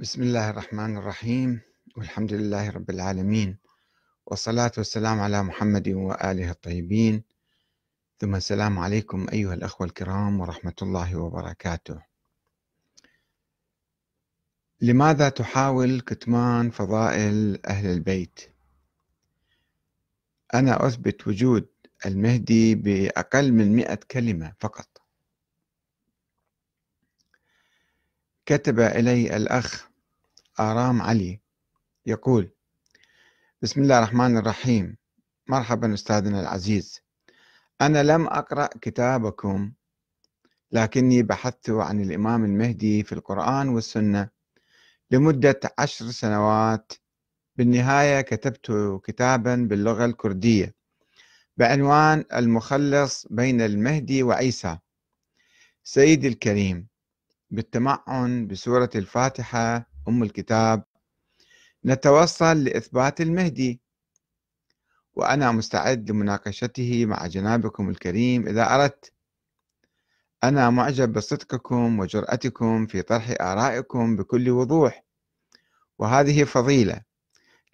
بسم الله الرحمن الرحيم. والحمد لله رب العالمين. والصلاة والسلام على محمد وآله الطيبين. ثم السلام عليكم أيها الأخوة الكرام ورحمة الله وبركاته. لماذا تحاول كتمان فضائل أهل البيت؟ أنا أثبت وجود المهدي بأقل من مئة كلمة فقط. كتب إلي الأخ آرام علي يقول بسم الله الرحمن الرحيم. مرحبا أستاذنا العزيز. أنا لم أقرأ كتابكم لكني بحثت عن الإمام المهدي في القرآن والسنة. لمدة عشر سنوات بالنهاية كتبت كتابا باللغة الكردية بعنوان المخلص بين المهدي وعيسى. سيدي الكريم بالتمعن بسورة الفاتحة أم الكتاب. نتوصل لإثبات المهدي. وأنا مستعد لمناقشته مع جنابكم الكريم إذا أردت. أنا معجب بصدقكم وجرأتكم في طرح آرائكم بكل وضوح. وهذه فضيلة.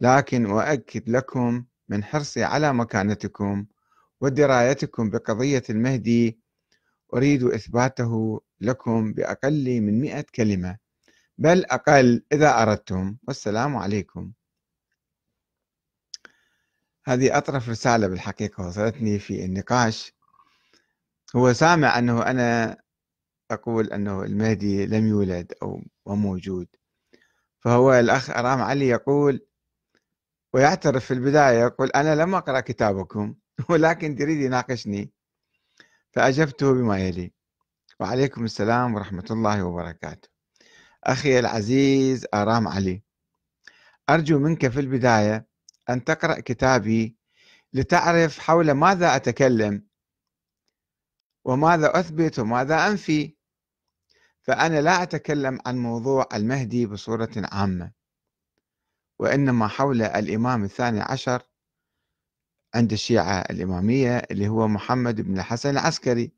لكن أؤكد لكم من حرصي على مكانتكم ودرايتكم بقضية المهدي. أريد إثباته لكم بأقل من مئة كلمة. بل أقل. إذا أردتم والسلام عليكم. هذه أطرف رسالة بالحقيقة وصلتني في النقاش. هو سامع أنه أنا أقول أنه المهدي لم يولد أو موجود. فهو الأخ أرام علي يقول ويعترف في البداية يقول أنا لم أقرأ كتابكم ولكن يريد يناقشني. فأجبته بما يلي. وعليكم السلام ورحمة الله وبركاته. أخي العزيز آرام علي. أرجو منك في البداية أن تقرأ كتابي لتعرف حول ماذا أتكلم وماذا أثبت وماذا أنفي. فأنا لا أتكلم عن موضوع المهدي بصورة عامة وإنما حول الإمام الثاني عشر عند الشيعة الإمامية اللي هو محمد بن الحسن العسكري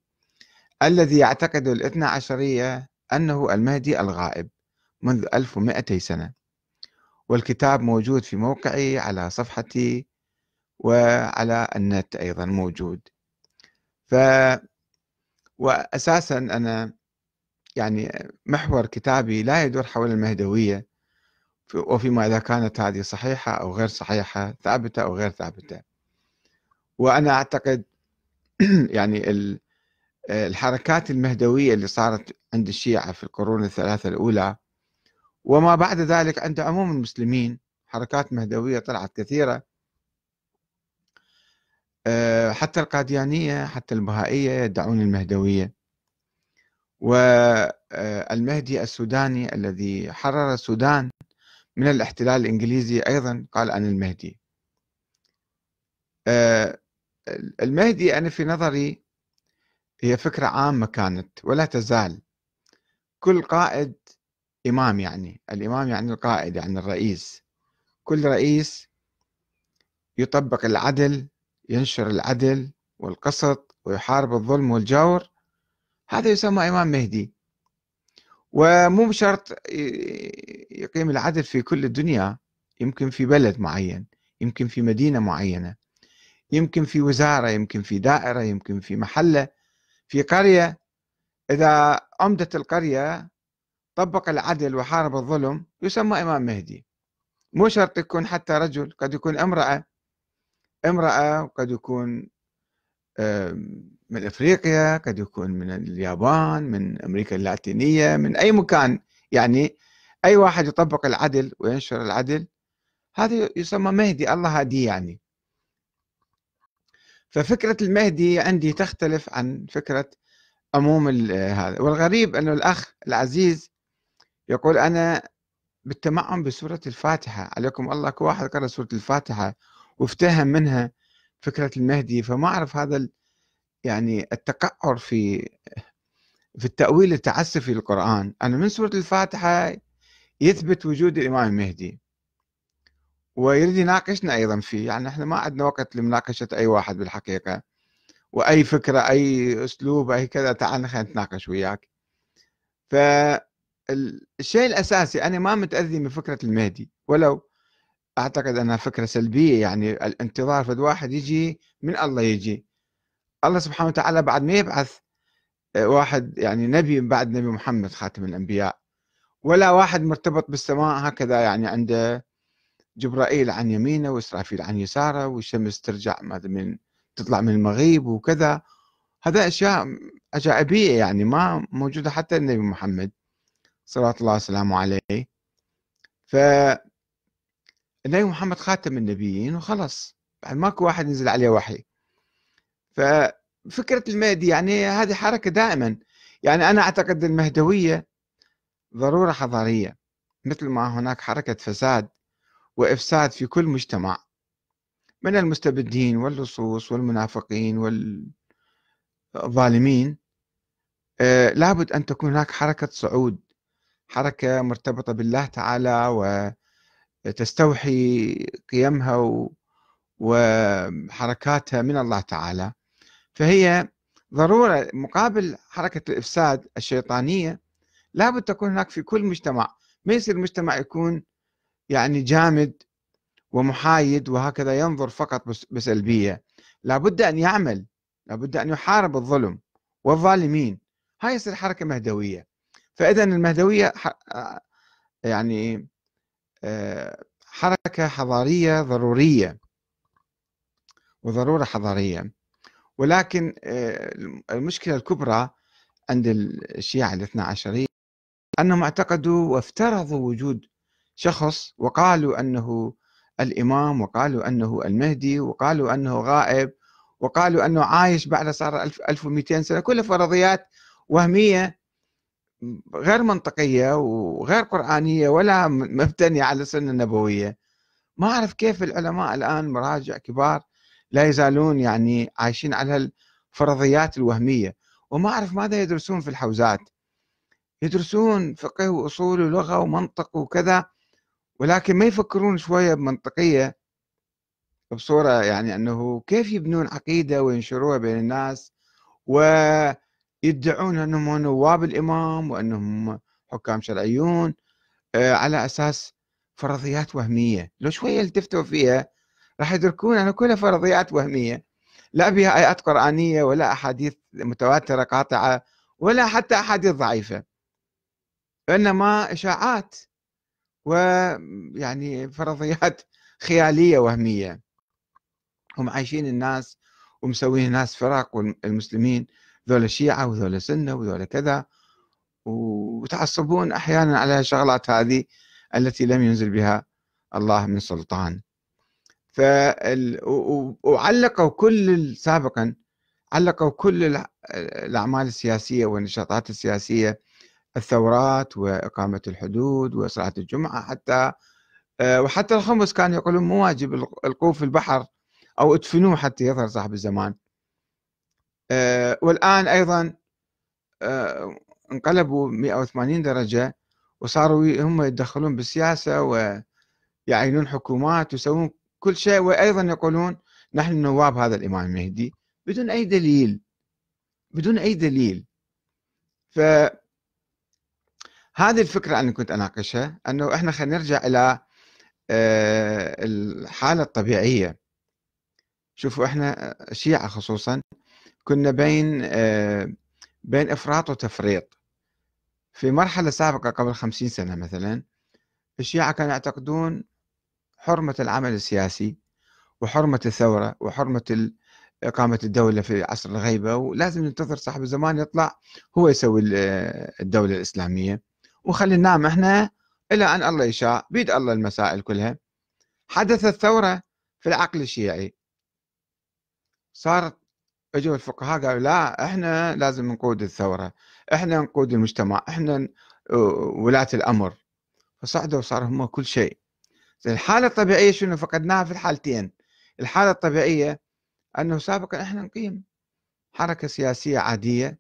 الذي يعتقد الاثنى عشرية أنه المهدي الغائب. منذ 1200 سنة. والكتاب موجود في موقعي على صفحتي وعلى النت أيضا موجود. ف وأساسا أنا يعني محور كتابي لا يدور حول المهدوية وفيما إذا كانت هذه صحيحة أو غير صحيحة ثابتة أو غير ثابتة. وأنا أعتقد يعني الحركات المهدوية اللي صارت عند الشيعة في القرون الثلاثة الأولى وما بعد ذلك عند عموم المسلمين حركات مهدوية طلعت كثيرة. آه، حتى القاديانية حتى البهائية يدعون المهدوية. والمهدي السوداني الذي حرر السودان من الاحتلال الإنجليزي أيضا قال عن المهدي. آه، المهدي أنا في نظري هي فكرة عامة كانت ولا تزال. كل قائد إمام يعني الإمام يعني القائد يعني الرئيس. كل رئيس يطبق العدل ينشر العدل والقسط ويحارب الظلم والجور. هذا يسمى إمام مهدي. ومو بشرط يقيم العدل في كل الدنيا يمكن في بلد معين يمكن في مدينة معينة يمكن في وزارة يمكن في دائرة يمكن في محلة في قرية. إذا عمدة القرية طبق العدل وحارب الظلم يسمى إمام مهدي. مو شرط يكون حتى رجل قد يكون امرأة. امرأة وقد يكون من إفريقيا قد يكون من اليابان من أمريكا اللاتينية من أي مكان. يعني أي واحد يطبق العدل وينشر العدل هذا يسمى مهدي الله هادي يعني. ففكرة المهدي عندي تختلف عن فكرة عموم هذا. والغريب أنه الأخ العزيز يقول أنا بالتمعن بسورة الفاتحة عليكم الله كل واحد قرأ سورة الفاتحة وافتهم منها فكرة المهدي فما أعرف هذا يعني التقعر في في التأويل التعسفي للقرآن. أنا من سورة الفاتحة يثبت وجود الإمام المهدي. ويريد يناقشنا أيضا فيه. يعني إحنا ما عندنا وقت لمناقشة أي واحد بالحقيقة. وأي فكرة أي أسلوب أي كذا تعال خلينا نتناقش وياك. ف الشيء الأساسي أنا ما متأذي من فكرة المهدي ولو أعتقد أنها فكرة سلبية يعني الانتظار فد واحد يجي من الله يجي. الله سبحانه وتعالى بعد ما يبعث آه، واحد يعني نبي بعد نبي محمد خاتم الأنبياء. ولا واحد مرتبط بالسماء هكذا يعني عنده جبرائيل عن يمينه وإسرافيل عن يساره والشمس ترجع من تطلع من المغيب وكذا. هذا أشياء عجائبية يعني ما موجودة حتى النبي محمد. صلى الله وسلامه عليه. ف النبي محمد خاتم النبيين وخلص بعد ماكو واحد ينزل عليه وحي. ففكرة المهدي يعني هذه حركة دائما. يعني أنا أعتقد المهدوية ضرورة حضارية. مثل ما هناك حركة فساد وإفساد في كل مجتمع. من المستبدين واللصوص والمنافقين والظالمين آه، لابد أن تكون هناك حركة صعود. حركة مرتبطة بالله تعالى وتستوحي قيمها وحركاتها من الله تعالى. فهي ضرورة مقابل حركة الإفساد الشيطانية لابد تكون هناك في كل مجتمع. ما يصير المجتمع يكون يعني جامد ومحايد وهكذا ينظر فقط بسلبية. لابد أن يعمل لابد أن يحارب الظلم والظالمين. هاي يصير حركة مهدوية. فإذا المهدوية يعني آه، حركة حضارية ضرورية. وضرورة حضارية. ولكن آه، المشكلة الكبرى عند الشيعة الاثنى عشرية أنهم اعتقدوا وافترضوا وجود شخص وقالوا أنه الإمام وقالوا أنه المهدي وقالوا أنه غائب وقالوا أنه عايش بعد صار 1200 سنة كلها فرضيات وهمية غير منطقية وغير قرآنية ولا مبتنية على السنة النبوية. ما أعرف كيف العلماء الآن مراجع كبار لا يزالون يعني عايشين على الفرضيات الوهمية. وما أعرف ماذا يدرسون في الحوزات. يدرسون فقه وأصول ولغة ومنطق وكذا ولكن ما يفكرون شوية بمنطقية بصورة يعني أنه كيف يبنون عقيدة وينشروها بين الناس ويدعون أنهم نواب الإمام وأنهم حكام شرعيون آه، على أساس فرضيات وهمية. لو شوية التفتوا فيها راح يدركون أن كلها فرضيات وهمية. لا بها آيات قرآنية ولا أحاديث متواترة قاطعة ولا حتى أحاديث ضعيفة. إنما إشاعات ويعني فرضيات خيالية وهمية. هم عايشين الناس ومسوين الناس فرق والمسلمين ذولا شيعة وذولا سنة وذولا كذا وتعصبون أحيانا على الشغلات هذه التي لم ينزل بها الله من سلطان. فال... وعلقوا كل سابقا علقوا كل الأعمال السياسية والنشاطات السياسية الثورات وإقامة الحدود وصلاة الجمعة حتى آه، وحتى الخمس كانوا يقولون مو واجب القوه في البحر أو ادفنوه حتى يظهر صاحب الزمان. والآن أيضا آه، انقلبوا 180 درجة وصاروا هم يتدخلون بالسياسة ويعينون حكومات ويسوون كل شيء وأيضا يقولون نحن نواب هذا الإمام المهدي بدون أي دليل بدون أي دليل. ف هذه الفكرة أنا كنت أناقشها أنه إحنا خلينا نرجع إلى آه، الحالة الطبيعية. شوفوا إحنا شيعة خصوصا كنا بين آه، بين إفراط وتفريط. في مرحلة سابقة قبل خمسين سنة مثلا الشيعة كانوا يعتقدون حرمة العمل السياسي وحرمة الثورة وحرمة إقامة الدولة في عصر الغيبة ولازم ننتظر صاحب الزمان يطلع هو يسوي الدولة الإسلامية. وخلي ننام إحنا إلى أن الله يشاء بيد الله المسائل كلها. حدثت ثوره في العقل الشيعي. صارت اجوا الفقهاء قالوا لا إحنا لازم نقود الثورة إحنا نقود المجتمع إحنا ولاة الأمر. فصعدوا وصار هم كل شيء. الحالة الطبيعية شنو؟ فقدناها في الحالتين. الحالة الطبيعية أنه سابقا إحنا نقيم حركة سياسية عادية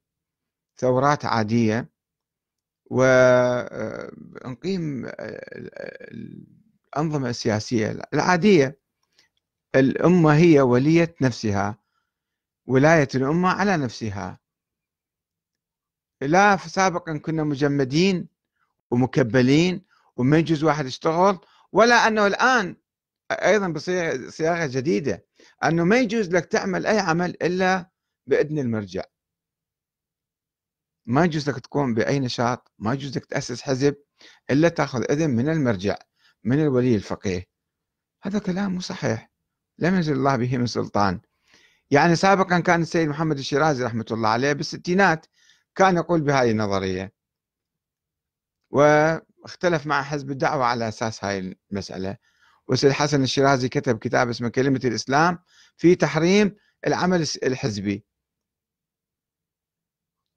ثورات عادية ونقيم الأنظمة السياسية العادية. الأمة هي ولية نفسها. ولاية الأمة على نفسها. لا سابقا كنا مجمدين ومكبلين وما يجوز واحد يشتغل ولا أنه الآن أيضا بصياغة جديدة أنه ما يجوز لك تعمل أي عمل إلا بإذن المرجع. ما يجوز لك تقوم بأي نشاط ما يجوز لك تأسس حزب إلا تأخذ إذن من المرجع من الولي الفقيه. هذا كلام مو صحيح. لم ينزل الله به من سلطان. يعني سابقا كان السيد محمد الشيرازي رحمة الله عليه بالستينات كان يقول بهذه النظرية. واختلف مع حزب الدعوة على أساس هاي المسألة. والسيد حسن الشيرازي كتب كتاب اسمه كلمة الإسلام في تحريم العمل الحزبي.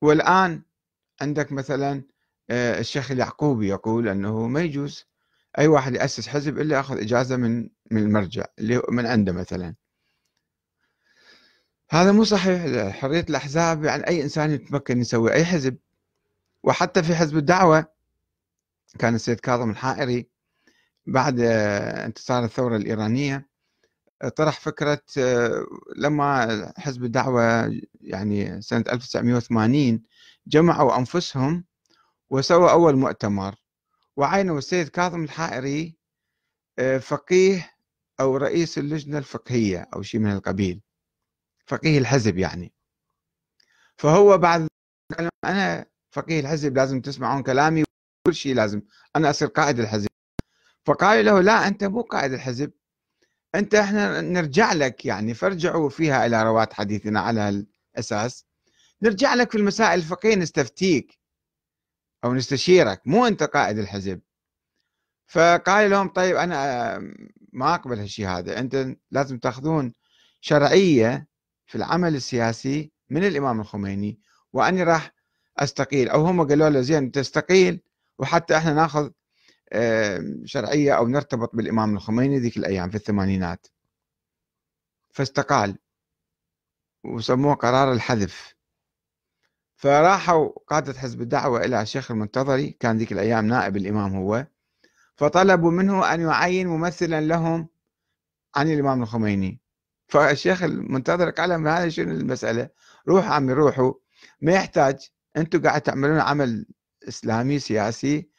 والآن عندك مثلا آه، الشيخ اليعقوبي يقول أنه ما يجوز أي واحد يأسس حزب إلا يأخذ إجازة من من المرجع اللي من عنده مثلا. هذا مو صحيح. حرية الأحزاب يعني أي إنسان يتمكن يسوي أي حزب. وحتى في حزب الدعوة كان السيد كاظم الحائري بعد آه، انتصار الثورة الإيرانية طرح فكرة آه، لما حزب الدعوة يعني سنة 1980 جمعوا أنفسهم وسووا أول مؤتمر. وعينوا السيد كاظم الحائري آه، فقيه أو رئيس اللجنة الفقهية أو شيء من القبيل. فقيه الحزب يعني. فهو بعد أنا فقيه الحزب لازم تسمعون كلامي كل شيء لازم. أنا أصير قائد الحزب. فقال له لا أنت مو قائد الحزب. أنت إحنا نرجع لك يعني فارجعوا فيها إلى روات حديثنا على الأساس نرجع لك في المسائل الفقهية نستفتيك أو نستشيرك مو أنت قائد الحزب. فقال لهم طيب أنا ما أقبل هالشيء هذا أنت لازم تأخذون شرعية في العمل السياسي من الإمام الخميني وأني راح أستقيل أو هم قالوا له زين تستقيل وحتى إحنا ناخذ شرعية أو نرتبط بالإمام الخميني ذيك الأيام في الثمانينات. فاستقال وسموه قرار الحذف. فراحوا قادة حزب الدعوة إلى الشيخ المنتظري كان ذيك الأيام نائب الإمام هو فطلبوا منه أن يعين ممثلا لهم عن الإمام الخميني. فالشيخ المنتظر قال لهم هذا شنو المسألة؟ روحوا عمي روحوا. ما يحتاج أنتم قاعد تعملون عمل إسلامي سياسي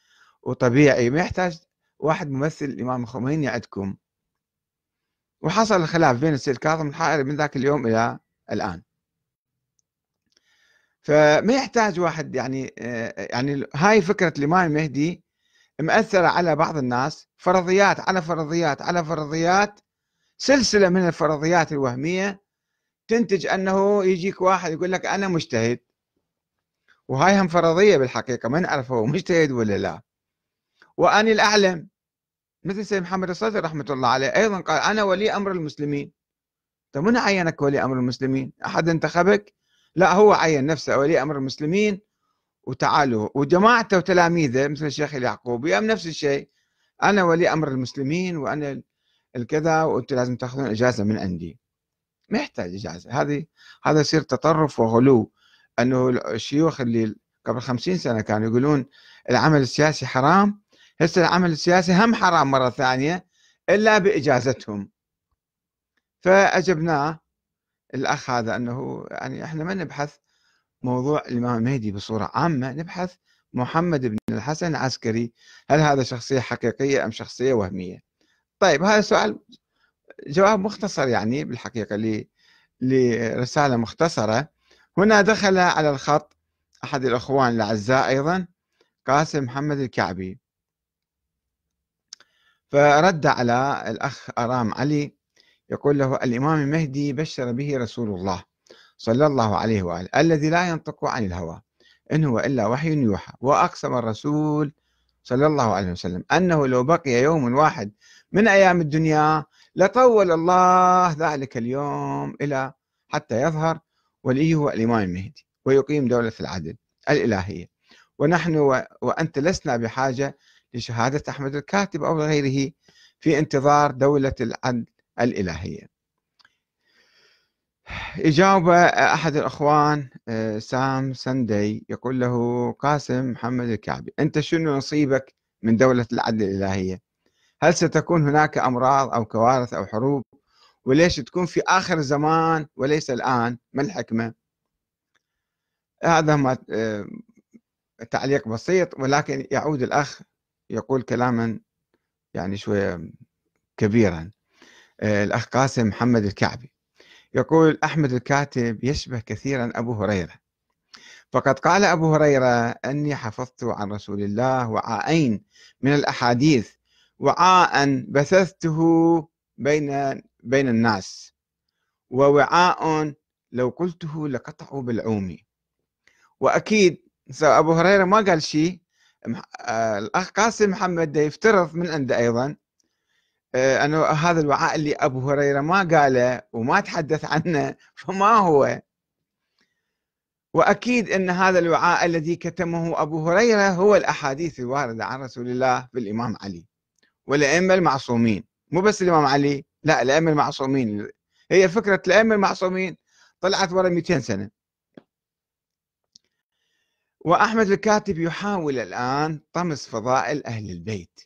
وطبيعي. ما يحتاج واحد ممثل الإمام الخميني عندكم. وحصل الخلاف بين السيد كاظم الحائري من ذاك اليوم إلى الآن. فما يحتاج واحد يعني يعني هاي فكرة الإمام المهدي مأثرة على بعض الناس. فرضيات على فرضيات على فرضيات سلسلة من الفرضيات الوهمية تنتج أنه يجيك واحد يقول لك أنا مجتهد. وهاي هم فرضية بالحقيقة ما نعرف هو مجتهد ولا لا. وأني الأعلم مثل سيد محمد الصدر رحمة الله عليه أيضا قال أنا ولي أمر المسلمين. طيب من عينك ولي أمر المسلمين؟ أحد انتخبك؟ لا هو عين نفسه ولي أمر المسلمين. وتعالوا. وجماعته وتلاميذه مثل الشيخ اليعقوبي هم نفس الشيء. أنا ولي أمر المسلمين وأنا الكذا وأنتم لازم تأخذون إجازة من عندي. ما يحتاج إجازة. هذه هذا يصير تطرف وغلو. أنه الشيوخ اللي قبل خمسين سنة كانوا يقولون العمل السياسي حرام. هسه العمل السياسي هم حرام مرة ثانية إلا بإجازتهم. فأجبناه الأخ هذا أنه يعني إحنا ما نبحث موضوع الإمام المهدي بصورة عامة نبحث محمد بن الحسن العسكري. هل هذا شخصية حقيقية أم شخصية وهمية؟ طيب هذا سؤال جواب مختصر يعني بالحقيقة لرسالة مختصرة. هنا دخل على الخط أحد الأخوان الأعزاء أيضا قاسم محمد الكعبي. فرد على الأخ أرام علي يقول له الإمام المهدي بشر به رسول الله صلى الله عليه وآله الذي لا ينطق عن الهوى إن هو إلا وحي يوحى وأقسم الرسول صلى الله عليه وسلم أنه لو بقي يوم واحد من أيام الدنيا لطول الله ذلك اليوم إلى حتى يظهر وليه هو الإمام المهدي ويقيم دولة العدل الإلهية. ونحن وأنت لسنا بحاجة لشهادة أحمد الكاتب أو غيره في انتظار دولة العدل الإلهية. يجاوب أحد الأخوان آه، سام سندي يقول له قاسم محمد الكعبي أنت شنو نصيبك من دولة العدل الإلهية؟ هل ستكون هناك أمراض أو كوارث أو حروب؟ وليش تكون في آخر الزمان وليس الآن؟ ما الحكمة؟ هذا ما آه، تعليق بسيط ولكن يعود الأخ يقول كلاما يعني شوية كبيرا. آه، الأخ قاسم محمد الكعبي يقول أحمد الكاتب يشبه كثيرا أبو هريرة. فقد قال أبو هريرة أني حفظت عن رسول الله وعاءين من الأحاديث وعاء بثثته بين بين الناس. ووعاء لو قلته لقطعوا بالعوم. وأكيد أبو هريرة ما قال شيء. آه، الأخ قاسم محمد يفترض من عنده أيضا. آه، أنه هذا الوعاء اللي أبو هريرة ما قاله وما تحدث عنه فما هو. وأكيد أن هذا الوعاء الذي كتمه أبو هريرة هو الأحاديث الواردة عن رسول الله في الإمام علي. والأئمة المعصومين. مو بس الإمام علي لا الأئمة المعصومين. هي فكرة الأئمة المعصومين طلعت ورا 200 سنة. وأحمد الكاتب يحاول الآن طمس فضائل أهل البيت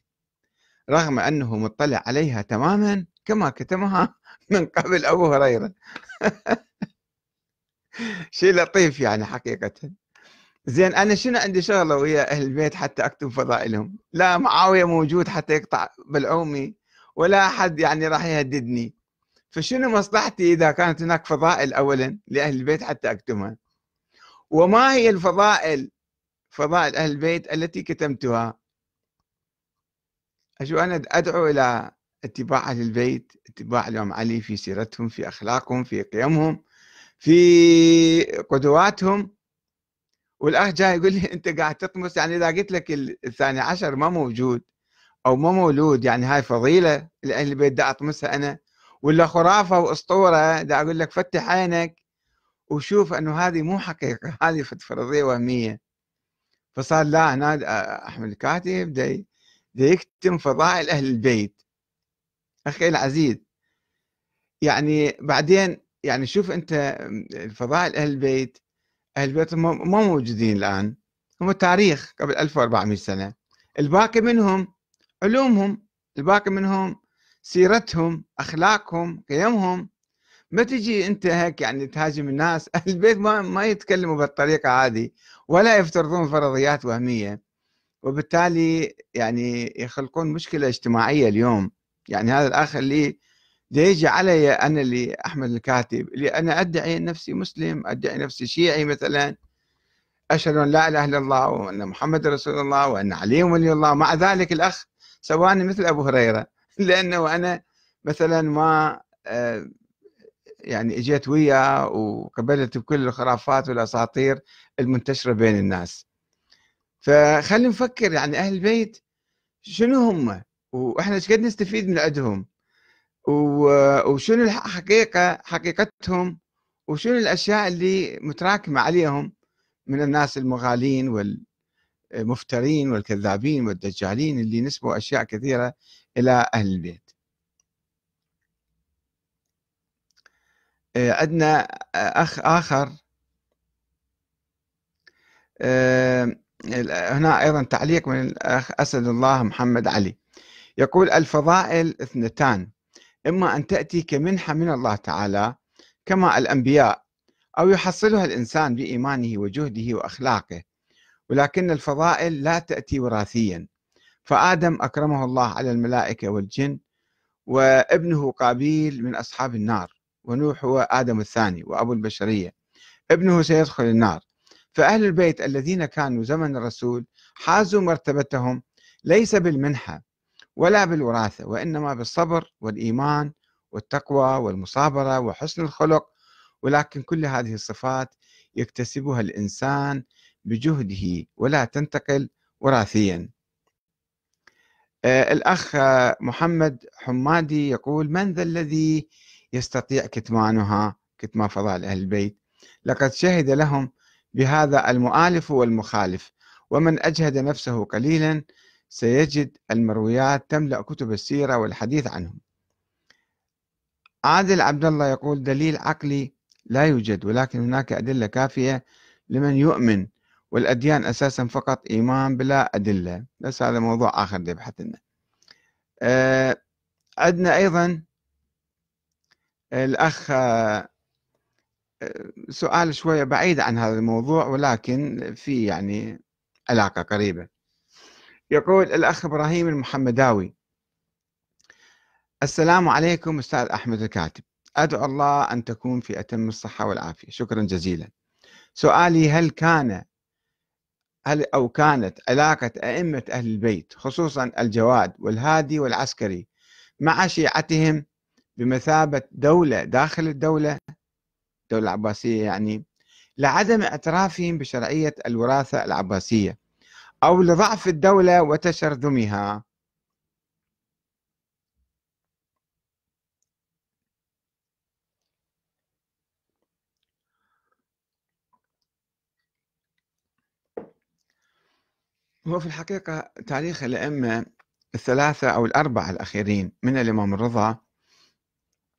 رغم أنه مطلع عليها تماما كما كتمها من قبل أبو هريرة. شيء لطيف يعني حقيقة. زين أنا شنو عندي شغلة ويا أهل البيت حتى أكتب فضائلهم؟ لا معاوية موجود حتى يقطع بالعومي ولا أحد يعني راح يهددني. فشنو مصلحتي إذا كانت هناك فضائل أولا لأهل البيت حتى أكتبها؟ وما هي الفضائل فضائل أهل البيت التي كتمتها؟ أشو أنا أدعو إلى اتباع أهل البيت اتباع الإمام علي في سيرتهم في أخلاقهم في قيمهم في قدواتهم والأخ جاي يقول لي أنت قاعد تطمس يعني إذا قلت لك الثاني عشر ما موجود أو ما مولود يعني هاي فضيلة لأهل البيت دا أطمسها أنا ولا خرافة وأسطورة دا أقول لك فتح عينك وشوف أنه هذه مو حقيقة هذه فرضية وهمية. فصار لا هنا أحمد الكاتب دا يكتم فضائل أهل البيت. أخي العزيز يعني بعدين يعني شوف أنت فضائل أهل البيت أهل البيت ما موجودين الآن. هم تاريخ قبل 1400 سنة. الباقي منهم علومهم الباقي منهم سيرتهم أخلاقهم قيمهم. ما تجي أنت هيك يعني تهاجم الناس. أهل البيت ما, ما يتكلموا بالطريقة هذه ولا يفترضون فرضيات وهمية. وبالتالي يعني يخلقون مشكلة اجتماعية اليوم. يعني هذا الأخ اللي يجي علي أنا اللي أحمد الكاتب اللي أنا أدعي نفسي مسلم أدعي نفسي شيعي مثلا. أشهد أن لا إله إلا الله وأن محمد رسول الله وأن علي ولي الله مع ذلك الأخ سواني مثل أبو هريرة. لأنه أنا مثلا ما آه، يعني إجيت وياه وقبلت بكل الخرافات والأساطير المنتشرة بين الناس. فخلينا نفكر يعني أهل البيت شنو هم؟ وإحنا إيش قد نستفيد من عندهم؟ وشنو الحقيقة حقيقتهم وشنو الأشياء اللي متراكمة عليهم من الناس المغالين والمفترين والكذابين والدجالين اللي نسبوا أشياء كثيرة إلى أهل البيت. عندنا أخ آخر. هنا أيضا تعليق من الأخ أسد الله محمد علي. يقول الفضائل اثنتان. إما أن تأتي كمنحة من الله تعالى كما الأنبياء أو يحصلها الإنسان بإيمانه وجهده وأخلاقه. ولكن الفضائل لا تأتي وراثيا. فآدم أكرمه الله على الملائكة والجن وابنه قابيل من أصحاب النار ونوح هو آدم الثاني وأبو البشرية. ابنه سيدخل النار. فأهل البيت الذين كانوا زمن الرسول حازوا مرتبتهم ليس بالمنحة. ولا بالوراثة وإنما بالصبر والإيمان والتقوى والمصابرة وحسن الخلق. ولكن كل هذه الصفات يكتسبها الإنسان بجهده ولا تنتقل وراثيا. آه، الأخ محمد حمادي يقول من ذا الذي يستطيع كتمانها كتمان فضائل أهل البيت؟ لقد شهد لهم بهذا المؤالف والمخالف ومن أجهد نفسه قليلا سيجد المرويات تملأ كتب السيرة والحديث عنهم. عادل عبد الله يقول دليل عقلي لا يوجد ولكن هناك أدلة كافية لمن يؤمن والأديان أساسا فقط إيمان بلا أدلة. بس هذا موضوع آخر يبحث لنا. أه عندنا أيضا الأخ آه، سؤال شوية بعيد عن هذا الموضوع ولكن في يعني علاقة قريبة. يقول الأخ إبراهيم المحمداوي السلام عليكم أستاذ أحمد الكاتب. أدعو الله أن تكون في أتم الصحة والعافية. شكرا جزيلا. سؤالي هل كان هل أو كانت علاقة أئمة أهل البيت خصوصا الجواد والهادي والعسكري مع شيعتهم بمثابة دولة داخل الدولة؟ الدولة العباسية يعني. لعدم اعترافهم بشرعية الوراثة العباسية. أو لضعف الدولة وتشرذمها. هو في الحقيقة تاريخ الأئمة الثلاثة أو الأربعة الأخيرين من الإمام الرضا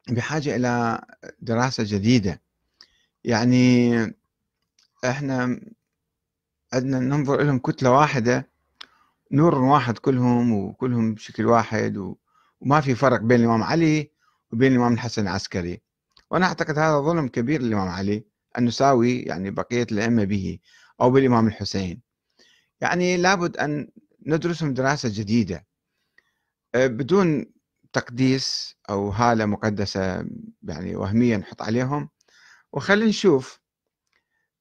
بحاجة إلى دراسة جديدة. يعني إحنا عندنا ننظر لهم كتلة واحدة نور واحد كلهم وكلهم بشكل واحد وما في فرق بين الإمام علي وبين الإمام الحسن العسكري. وأنا أعتقد هذا ظلم كبير للإمام علي أن نساوي يعني بقية الأئمة به أو بالإمام الحسين. يعني لابد أن ندرسهم دراسة جديدة. آه، بدون تقديس أو هالة مقدسة يعني وهمية نحط عليهم. وخلينا نشوف.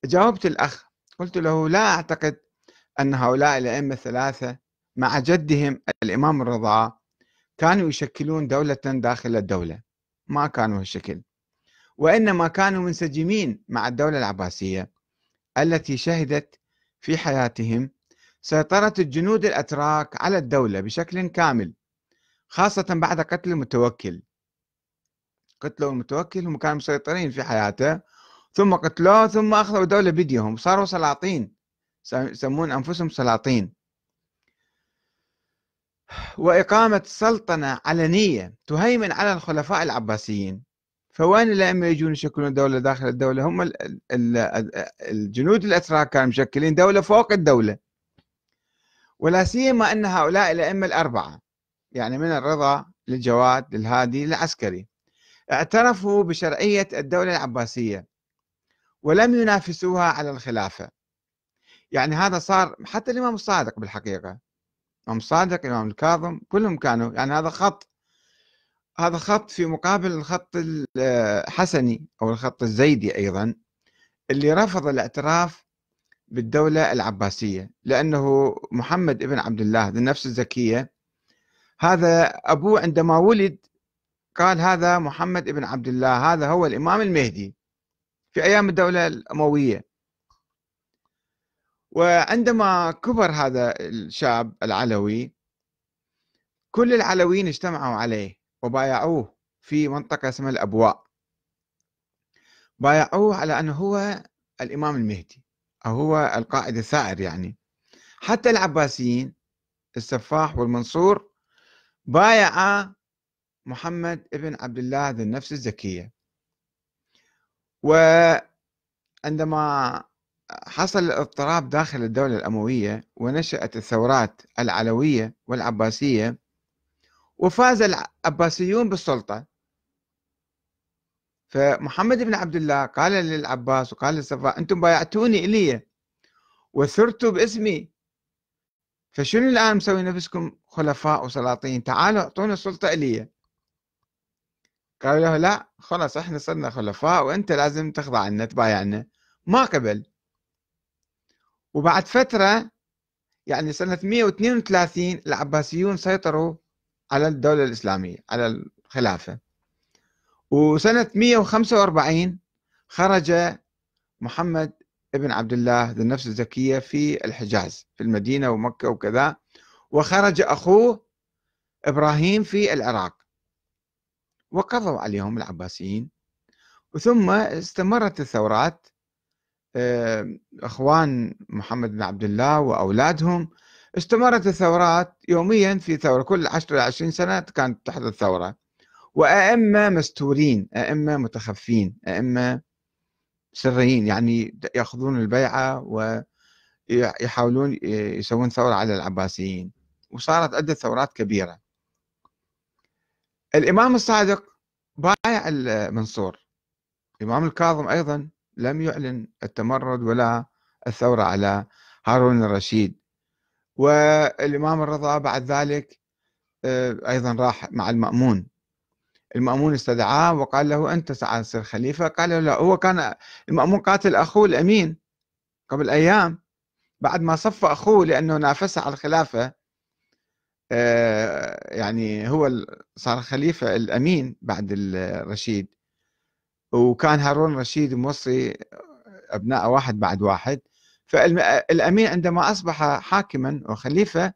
جاوبت الأخ قلت له لا أعتقد أن هؤلاء الأئمة الثلاثة مع جدهم الإمام الرضا كانوا يشكلون دولة داخل الدولة. ما كانوا هالشكل. وإنما كانوا منسجمين مع الدولة العباسية التي شهدت في حياتهم سيطرة الجنود الأتراك على الدولة بشكل كامل خاصة بعد قتل المتوكل. قتلوا المتوكل هم كانوا مسيطرين في حياته ثم قتلوه ثم أخذوا الدولة بيديهم صاروا سلاطين. يسمون أنفسهم سلاطين. وإقامة سلطنة علنية تهيمن على الخلفاء العباسيين. فوين الأئمة يجون يشكلون دولة داخل الدولة؟ هم الجنود الأتراك كانوا مشكلين دولة فوق الدولة. ولا سيما أن هؤلاء الأئمة الأربعة يعني من الرضا للجواد للهادي للعسكري اعترفوا بشرعية الدولة العباسية. ولم ينافسوها على الخلافة. يعني هذا صار حتى الإمام الصادق بالحقيقة. الإمام الصادق الإمام الكاظم كلهم كانوا يعني هذا خط هذا خط في مقابل الخط الحسني أو الخط الزيدي أيضا اللي رفض الاعتراف بالدولة العباسية لأنه محمد ابن عبد الله ذو النفس الزكية هذا أبوه عندما ولد قال هذا محمد ابن عبد الله هذا هو الإمام المهدي. في أيام الدولة الأموية. وعندما كبر هذا الشاب العلوي كل العلويين اجتمعوا عليه وبايعوه في منطقة اسمها الأبواء. بايعوه على أنه هو الإمام المهدي أو هو القائد الثائر يعني. حتى العباسيين السفاح والمنصور بايع محمد ابن عبد الله ذي النفس الزكية. وعندما حصل الاضطراب داخل الدولة الأموية ونشأت الثورات العلوية والعباسية وفاز العباسيون بالسلطة. فمحمد بن عبد الله قال للعباس وقال للصفاء أنتم بايعتوني إلي وثرتوا باسمي. فشنو الآن مسوي نفسكم خلفاء وسلاطين؟ تعالوا أعطونا السلطة إلي قالوا له لا خلاص إحنا صرنا خلفاء وأنت لازم تخضع عنا تبايعنا ما قبل. وبعد فترة يعني سنة 132 العباسيون سيطروا على الدولة الإسلامية على الخلافة. وسنة 145 خرج محمد ابن عبد الله ذو النفس الزكية في الحجاز في المدينة ومكة وكذا. وخرج أخوه إبراهيم في العراق. وقضوا عليهم العباسيين. ثم استمرت الثورات إخوان محمد بن عبد الله وأولادهم. استمرت الثورات يوميا في ثورة كل 10 20 سنة كانت تحدث ثوره وأئمة مستورين أئمة متخفين أئمة سريين يعني يأخذون البيعة ويحاولون يسوون ثورة على العباسيين. وصارت عدة ثورات كبيرة. الإمام الصادق بايع المنصور. الإمام الكاظم أيضا لم يعلن التمرد ولا الثورة على هارون الرشيد. والإمام الرضا بعد ذلك آه، أيضا راح مع المأمون. المأمون استدعاه وقال له أنت سعى تصير خليفة. قال له لا هو كان المأمون قاتل أخوه الأمين قبل أيام. بعد ما صف أخوه لأنه نافسه على الخلافة يعني هو صار خليفة الأمين بعد الرشيد وكان هارون الرشيد موصي أبناء واحد بعد واحد. فالأمين عندما أصبح حاكما وخليفة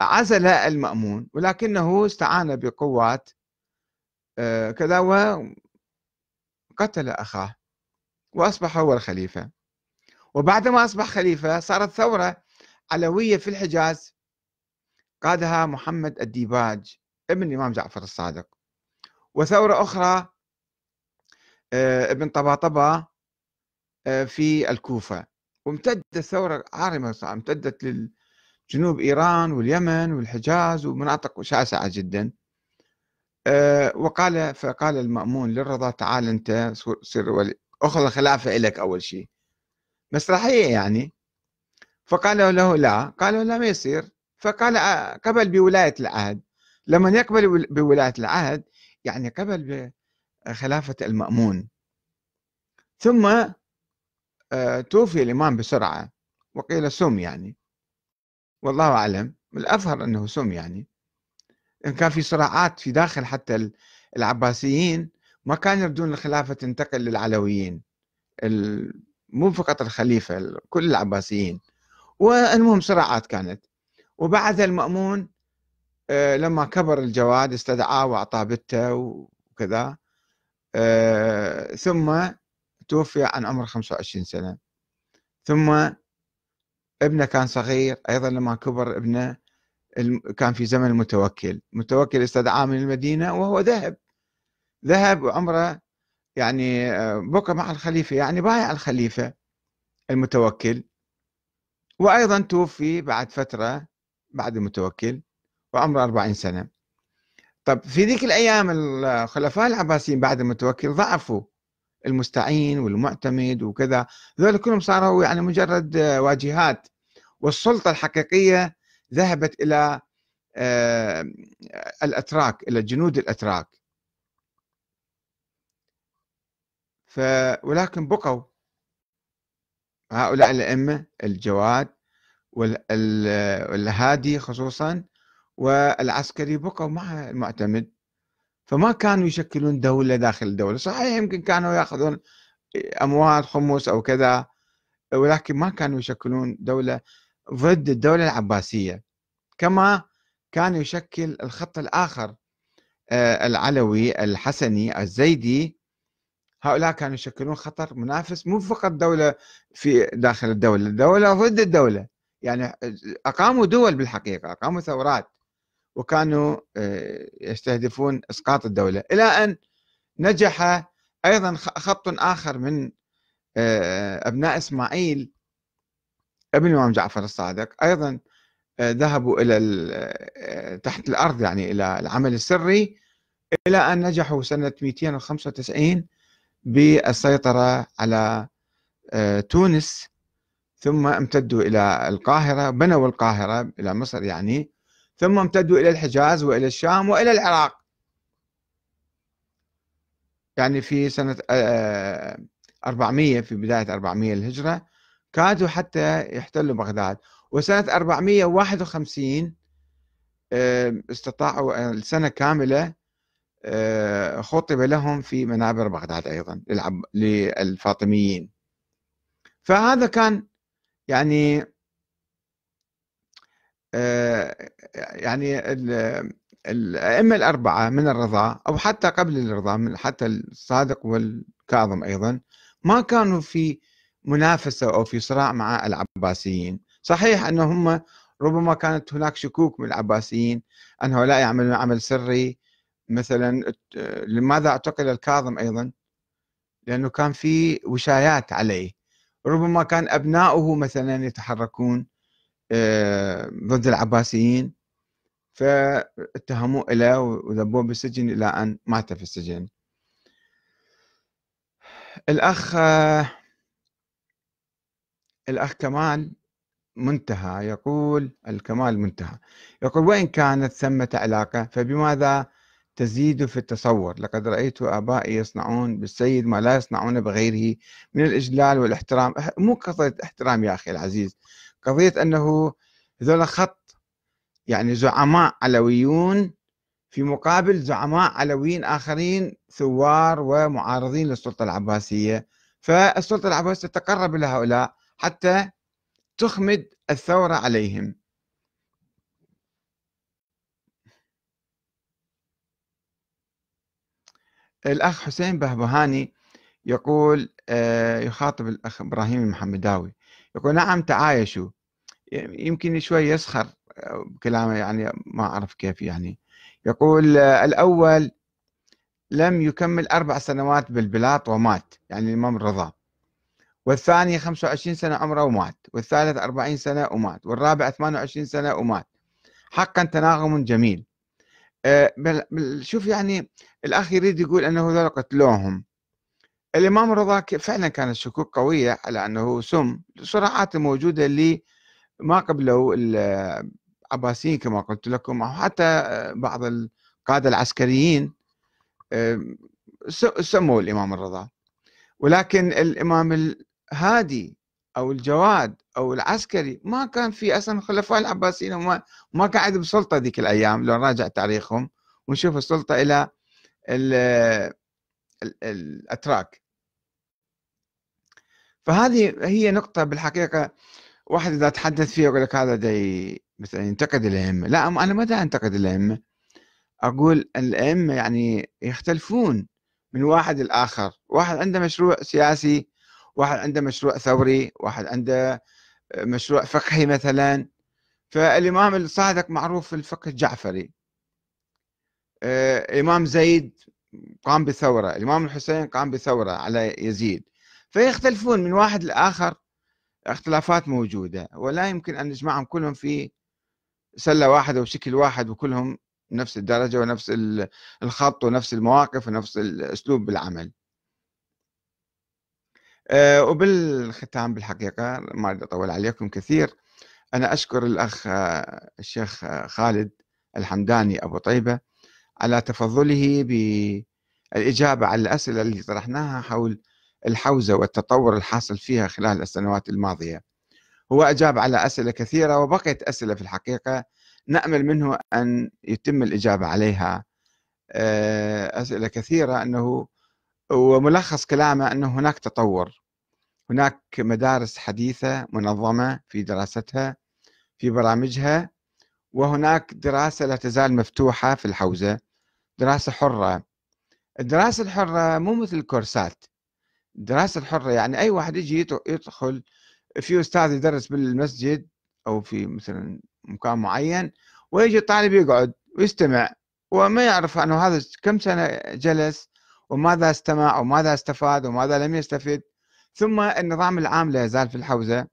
عزل المأمون ولكنه استعان بقوات آه، كذا وقتل أخاه وأصبح هو الخليفة. وبعدما أصبح خليفة صارت ثورة علوية في الحجاز. قادها محمد الديباج ابن الإمام جعفر الصادق. وثورة أخرى آه، ابن طباطبة آه، في الكوفة. وامتدت الثورة عارمة امتدت لجنوب إيران واليمن والحجاز ومناطق شاسعة جدا. آه، وقال فقال المأمون للرضا تعال أنت صير أخذ الخلافة إليك أول شيء. مسرحية يعني. فقال له لا قالوا لا ما يصير. فقال آه، قبل بولاية العهد. لما يقبل بولاية العهد يعني قبل بخلافة المأمون. ثم آه، توفي الإمام بسرعة وقيل سم يعني. والله أعلم. الأظهر أنه سم يعني. إن كان في صراعات في داخل حتى العباسيين ما كانوا يردون الخلافة تنتقل للعلويين. مو فقط الخليفة كل العباسيين. والمهم صراعات كانت. وبعد المأمون آه، لما كبر الجواد استدعاه وأعطاه بته وكذا آه، ثم توفي عن عمر 25 سنة. ثم ابنه كان صغير أيضا لما كبر ابنه كان في زمن المتوكل. متوكل استدعاه من المدينة وهو ذهب. ذهب وعمره يعني آه، بقى مع الخليفة يعني بايع الخليفة المتوكل. وأيضا توفي بعد فترة بعد المتوكل وعمره 40 سنة. طب في ذيك الأيام الخلفاء العباسيين بعد المتوكل ضعفوا المستعين والمعتمد وكذا. ذول كلهم صاروا يعني مجرد واجهات والسلطة الحقيقية ذهبت إلى آه، الأتراك إلى جنود الأتراك. ف ولكن بقوا هؤلاء الأئمة الجواد والهادي خصوصا والعسكري بقوا مع المعتمد. فما كانوا يشكلون دولة داخل الدولة صحيح يمكن كانوا يأخذون أموال خمس أو كذا ولكن ما كانوا يشكلون دولة ضد الدولة العباسية. كما كان يشكل الخط الآخر آه، العلوي الحسني الزيدي. هؤلاء كانوا يشكلون خطر منافس مو فقط دولة في داخل الدولة دولة ضد الدولة. يعني أقاموا دول بالحقيقة أقاموا ثورات وكانوا آه، يستهدفون إسقاط الدولة. إلى أن نجح أيضا خط آخر من آه، أبناء إسماعيل ابن الإمام جعفر الصادق. أيضا آه، ذهبوا إلى تحت الأرض يعني إلى العمل السري. إلى أن نجحوا سنة 295 بالسيطرة على تونس. ثم امتدوا إلى القاهرة بنوا القاهرة إلى مصر يعني ثم امتدوا إلى الحجاز وإلى الشام وإلى العراق. يعني في سنة 400 آه، في بداية 400 الهجرة كادوا حتى يحتلوا بغداد. وسنة 451 آه، استطاعوا السنة كاملة آه، خطب لهم في منابر بغداد أيضا للفاطميين. فهذا كان يعني يعني الأئمة الأربعة من الرضا أو حتى قبل الرضا حتى الصادق والكاظم أيضا ما كانوا في منافسة أو في صراع مع العباسيين. صحيح أنهم ربما كانت هناك شكوك من العباسيين أن هؤلاء يعملون عمل سري مثلا لماذا اعتقل الكاظم أيضا؟ لأنه كان في وشايات عليه. ربما كان أبناؤه مثلا يتحركون آه، ضد العباسيين فاتهموه إلى وذبوه بالسجن إلى أن مات في السجن. الأخ الأخ كمال منتهى يقول الكمال منتهى. يقول وإن كانت ثمة علاقة فبماذا تزيد في التصور. لقد رأيت آبائي يصنعون بالسيد ما لا يصنعون بغيره من الإجلال والإحترام. مو قضية إحترام يا أخي العزيز قضية أنه هذول خط يعني زعماء علويون في مقابل زعماء علويين آخرين ثوار ومعارضين للسلطة العباسية. فالسلطة العباسية تتقرب إلى هؤلاء حتى تخمد الثورة عليهم. الأخ حسين بهبهاني يقول آه، يخاطب الأخ إبراهيم المحمداوي يقول نعم تعايشوا. يمكن شوي يسخر آه، بكلامه يعني ما أعرف كيف يعني. يقول آه، الأول لم يكمل أربع سنوات بالبلاط ومات يعني الإمام الرضا. والثاني 25 سنة عمره ومات والثالث 40 سنة ومات والرابع 28 سنة ومات. حقا تناغم جميل. آه، شوف يعني الأخ يريد يقول أنه ذول قتلوهم الإمام الرضا فعلا كانت شكوك قوية على أنه سم صراعات موجودة اللي ما قبلوا العباسيين كما قلت لكم أو حتى بعض القادة العسكريين سموا الإمام الرضا. ولكن الإمام الهادي أو الجواد أو العسكري ما كان في أصلا الخلفاء العباسيين وما ما قاعد بسلطة ذيك الأيام لو نراجع تاريخهم ونشوف السلطة إلى الأتراك. فهذه هي نقطة بالحقيقة واحد إذا تحدث فيها يقول لك هذا دي مثلا ينتقد الأئمة. لا أنا ما أنتقد الأئمة؟ أقول الأئمة يعني يختلفون من واحد لآخر. واحد عنده مشروع سياسي واحد عنده مشروع ثوري واحد عنده مشروع فقهي مثلا. فالإمام الصادق معروف في الفقه الجعفري. آه، إمام زيد قام بثورة. الإمام الحسين قام بثورة على يزيد. فيختلفون من واحد لآخر اختلافات موجودة. ولا يمكن أن نجمعهم كلهم في سلة واحدة وشكل واحد وكلهم نفس الدرجة ونفس الخط ونفس المواقف ونفس الأسلوب بالعمل. وبالختام بالحقيقة ما أريد أطول عليكم كثير. أنا أشكر الأخ آه، الشيخ آه، خالد الحمداني أبو طيبة على تفضله بالإجابة على الأسئلة التي طرحناها حول الحوزة والتطور الحاصل فيها خلال السنوات الماضية. هو أجاب على أسئلة كثيرة وبقيت أسئلة في الحقيقة نأمل منه أن يتم الإجابة عليها. أسئلة كثيرة أنه وملخص كلامه أنه هناك تطور. هناك مدارس حديثة منظمة في دراستها في برامجها وهناك دراسة لا تزال مفتوحة في الحوزة. دراسة حرة. الدراسة الحرة مو مثل الكورسات. الدراسة الحرة يعني أي واحد يجي يدخل في أستاذ يدرس بالمسجد أو في مثلا مكان معين ويجي الطالب يقعد ويستمع وما يعرف أنه هذا كم سنة جلس وماذا استمع وماذا استفاد وماذا لم يستفد. ثم النظام العام لا يزال في الحوزة.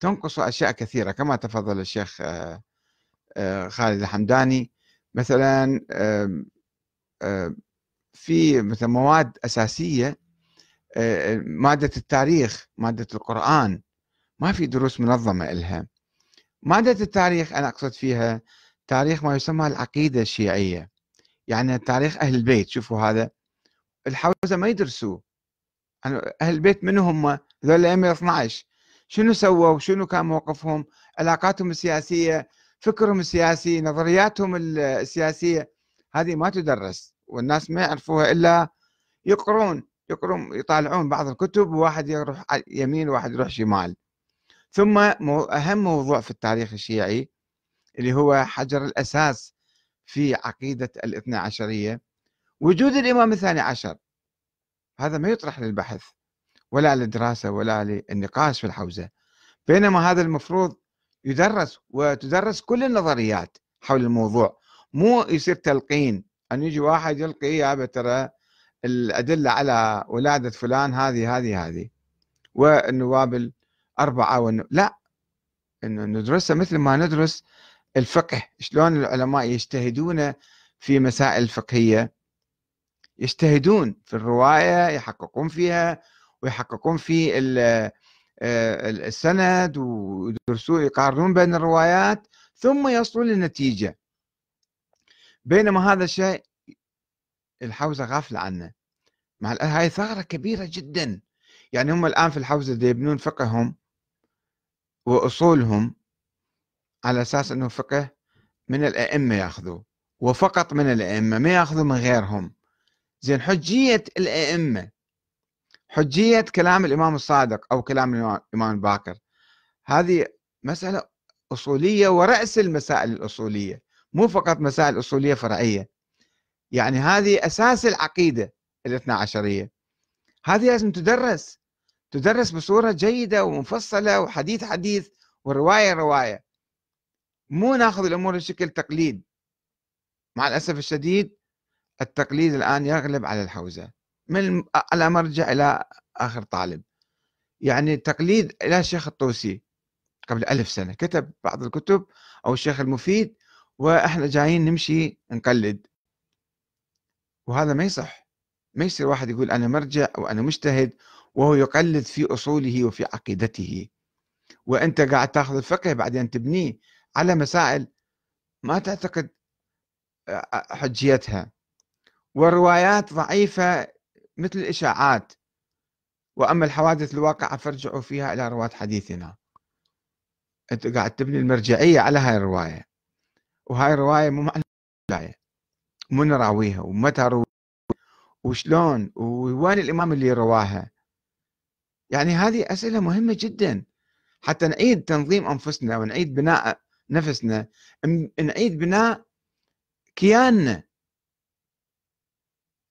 تنقص أشياء كثيرة كما تفضل الشيخ آه، آه، خالد الحمداني. مثلا في مثلا مواد أساسية آه، مادة التاريخ مادة القرآن. ما في دروس منظمة إلها. مادة التاريخ أنا أقصد فيها تاريخ ما يسمى العقيدة الشيعية. يعني تاريخ أهل البيت. شوفوا هذا. الحوزة ما يدرسوه. أهل البيت من هم ذول الأئمة 12 شنو سووا شنو كان موقفهم؟ علاقاتهم السياسية فكرهم السياسي نظرياتهم السياسية. هذه ما تدرس والناس ما يعرفوها إلا يقرون يقرون يطالعون بعض الكتب وواحد يروح يمين وواحد يروح شمال. ثم أهم موضوع في التاريخ الشيعي اللي هو حجر الأساس في عقيدة الاثنى عشرية. وجود الإمام الثاني عشر. هذا ما يطرح للبحث ولا للدراسة ولا للنقاش في الحوزة. بينما هذا المفروض يدرس وتدرس كل النظريات حول الموضوع. مو يصير تلقين أن يجي واحد يلقي يا ترى الأدلة على ولادة فلان هذه هذه هذه. والنواب الأربعة والنو... لا. إنه ندرسها مثل ما ندرس الفقه. شلون العلماء يجتهدون في مسائل فقهية. يجتهدون في الرواية يحققون فيها ويحققون في آه، السند ويدرسون يقارنون بين الروايات ثم يصلون لنتيجة بينما هذا الشيء الحوزة غافلة عنه. مع هاي ثغرة كبيرة جدا. يعني هم الآن في الحوزة يبنون فقههم وأصولهم على أساس أنه فقه من الأئمة يأخذوه وفقط من الأئمة ما يأخذوا من غيرهم. زين حجية الأئمة حجية كلام الإمام الصادق أو كلام الإمام الباكر هذه مسألة أصولية ورأس المسائل الأصولية مو فقط مسائل أصولية فرعية. يعني هذه أساس العقيدة الاثنى عشرية. هذه لازم تدرس تدرس بصورة جيدة ومفصلة وحديث حديث ورواية رواية. مو ناخذ الأمور بشكل تقليد. مع الأسف الشديد التقليد الآن يغلب على الحوزة. من على مرجع إلى آخر طالب. يعني التقليد إلى الشيخ الطوسي قبل ألف سنة. كتب بعض الكتب أو الشيخ المفيد وإحنا جايين نمشي نقلد. وهذا ما يصح. ما يصير واحد يقول أنا مرجع وأنا مجتهد وهو يقلد في أصوله وفي عقيدته. وأنت قاعد تأخذ الفقه بعدين تبنيه على مسائل ما تعتقد حجيتها. والروايات ضعيفة مثل الإشاعات. وأما الحوادث الواقعة فارجعوا فيها إلى رواة حديثنا. أنت قاعد تبني المرجعية على هاي الرواية. وهاي الرواية مو معنى مو نراويها. ومتى روي وشلون؟ ووين الإمام اللي رواها؟ يعني هذه أسئلة مهمة جدا. حتى نعيد تنظيم أنفسنا ونعيد بناء نفسنا. نعيد بناء كياننا.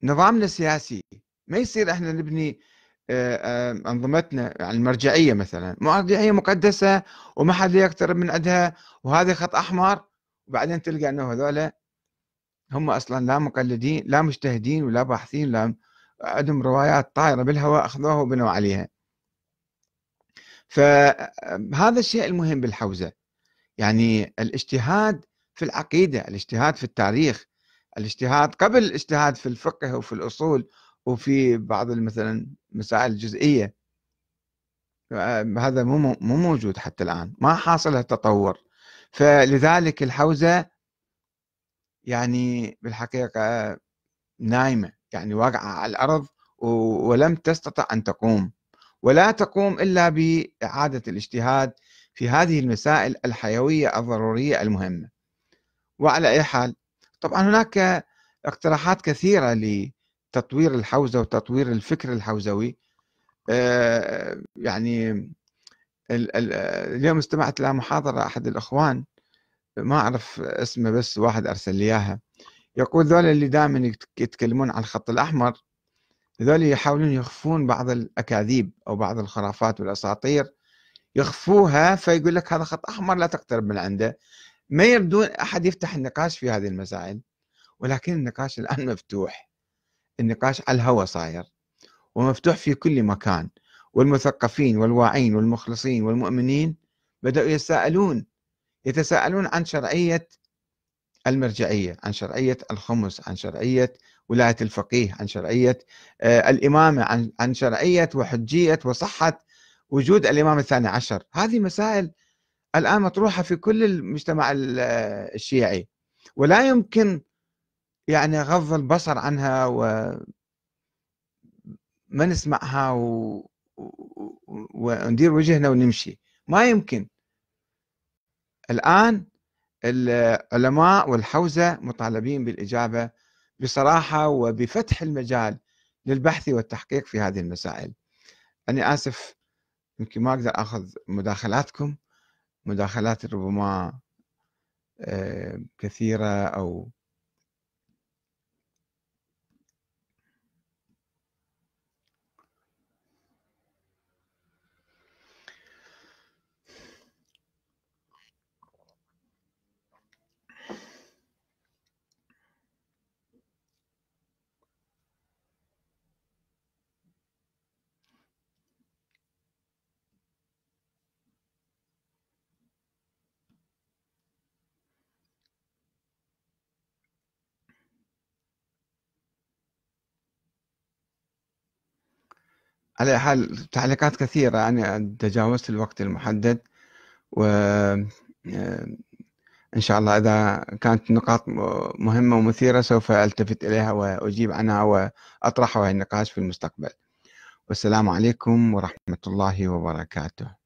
نظامنا السياسي ما يصير إحنا نبني أنظمتنا يعني المرجعية مثلا. مرجعية مقدسة وما حد يقترب من عندها وهذا خط أحمر. وبعدين تلقى إنه هذول هم أصلا لا مقلدين لا مجتهدين ولا باحثين لا عندهم روايات طايرة بالهواء أخذوها وبنوا عليها. فهذا الشيء المهم بالحوزة. يعني الاجتهاد في العقيدة الاجتهاد في التاريخ. الاجتهاد قبل الاجتهاد في الفقه وفي الأصول وفي بعض مثلا مسائل الجزئيه هذا مو مو موجود حتى الآن ما حاصل التطور. فلذلك الحوزة يعني بالحقيقة نايمة يعني واقعة على الأرض ولم تستطع أن تقوم. ولا تقوم إلا بإعادة الاجتهاد في هذه المسائل الحيوية الضرورية المهمة. وعلى أي حال طبعا هناك اقتراحات كثيرة لتطوير الحوزة وتطوير الفكر الحوزوي. آه، يعني اليوم استمعت إلى محاضرة أحد الإخوان ما أعرف اسمه بس واحد أرسل لي إياها. يقول ذول اللي دائما يتكلمون عن الخط الأحمر ذول يحاولون يخفون بعض الأكاذيب أو بعض الخرافات والأساطير. يخفوها فيقول لك هذا خط أحمر لا تقترب من عنده. ما يردون أحد يفتح النقاش في هذه المسائل ولكن النقاش الآن مفتوح. النقاش على الهوى صاير ومفتوح في كل مكان. والمثقفين والواعين والمخلصين والمؤمنين بدأوا يتساءلون يتساءلون عن شرعية المرجعية عن شرعية الخمس عن شرعية ولاية الفقيه عن شرعية آه، الإمامة عن عن شرعية وحجية وصحة وجود الإمام الثاني عشر. هذه مسائل الآن مطروحة في كل المجتمع الشيعي ولا يمكن يعني غض البصر عنها وما نسمعها و... وندير وجهنا ونمشي. ما يمكن. الآن العلماء والحوزة مطالبين بالإجابة بصراحة وبفتح المجال للبحث والتحقيق في هذه المسائل. أنا آسف يمكن ما أقدر أخذ مداخلاتكم. مداخلات ربما آه، كثيرة أو على حال تعليقات كثيرة. أنا تجاوزت الوقت المحدد و آه، إن شاء الله إذا كانت نقاط مهمة ومثيرة سوف ألتفت إليها وأجيب عنها وأطرحها النقاش في المستقبل. والسلام عليكم ورحمة الله وبركاته.